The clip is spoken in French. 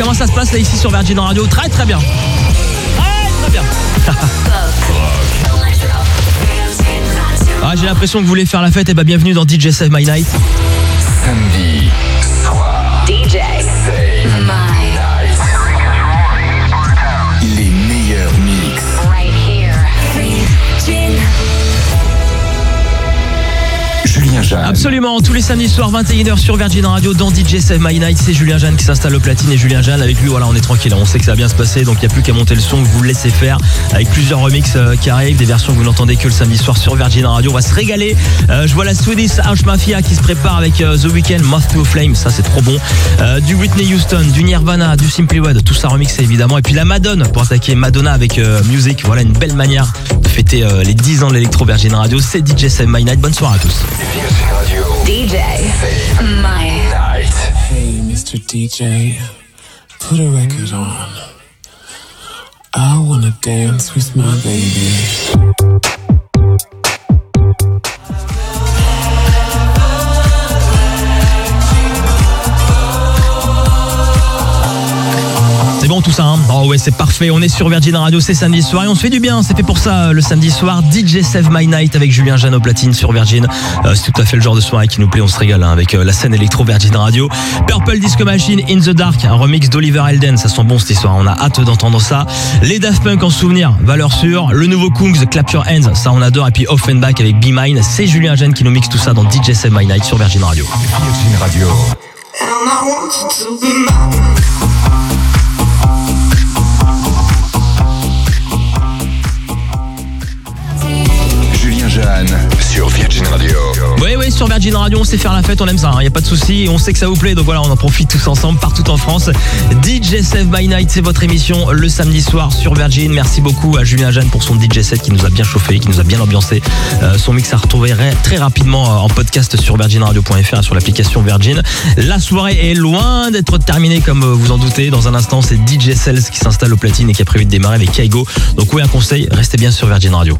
comment ça se passe là ici sur Virgin Radio Très très bien. Très très bien. ah, j'ai l'impression que vous voulez faire la fête, et bah bienvenue dans DJ Save My Night. Absolument, tous les samedis soirs 21h sur Virgin Radio dans DJ Save My Night, c'est Julien Jeanne qui s'installe au platine. Et Julien Jeanne avec lui voilà on est tranquille, on sait que ça va bien se passer donc il n'y a plus qu'à monter le son vous le laissez faire avec plusieurs remixes euh, qui arrivent, des versions que vous n'entendez que le samedi soir sur Virgin Radio, on va se régaler. Euh, je vois la Swedish House Mafia qui se prépare avec euh, The Weeknd, Moth to Flame, ça c'est trop bon. Du Whitney Houston, du Nirvana, du Simply Red, tout ça remixé évidemment. Et puis la Madonna pour attaquer Madonna avec Music, voilà une belle manière de fêter les 10 ans de l'électro Virgin Radio, c'est DJ Save My Night, bonne soirée à tous. Virgin Radio. DJ. My. Night. Hey, Mr. DJ, put a record on. I wanna dance with my baby. Bon tout ça, hein Oh ouais, c'est parfait. On est sur Virgin Radio, c'est samedi soir et on se fait du bien. C'est fait pour ça le samedi soir. DJ Save My Night avec Julien Jeanne au platine sur Virgin. Euh, c'est tout à fait le genre de soirée qui nous plaît. On se régale hein, avec euh, la scène électro Virgin Radio. Purple Disco Machine In the Dark, un remix d'Oliver Elden. Ça sent bon cette histoire. On a hâte d'entendre ça. Les Daft Punk en souvenir, valeur sûre. Le nouveau Kungs, Clap Your Hands, ça on adore. Et puis Offenbach avec Be Mine. C'est Julien Jeanne qui nous mixe tout ça dans DJ Save My Night sur Virgin Radio. Virgin Radio. Sur Virgin Radio. Oui, oui, sur Virgin Radio, on sait faire la fête, on aime ça, il n'y a pas de souci, on sait que ça vous plaît, donc voilà, on en profite tous ensemble, partout en France. DJ Save by Night, c'est votre émission le samedi soir sur Virgin. Merci beaucoup à Julien Jeanne pour son DJ set qui nous a bien chauffé, qui nous a bien ambiancé. Euh, son mix à retrouver très rapidement euh, en podcast sur virginradio.fr et sur l'application Virgin. La soirée est loin d'être terminée, comme euh, vous en doutez. Dans un instant, c'est DJ Cells qui s'installe au platine et qui a prévu de démarrer avec Kaigo. Donc oui, un conseil, restez bien sur Virgin Radio.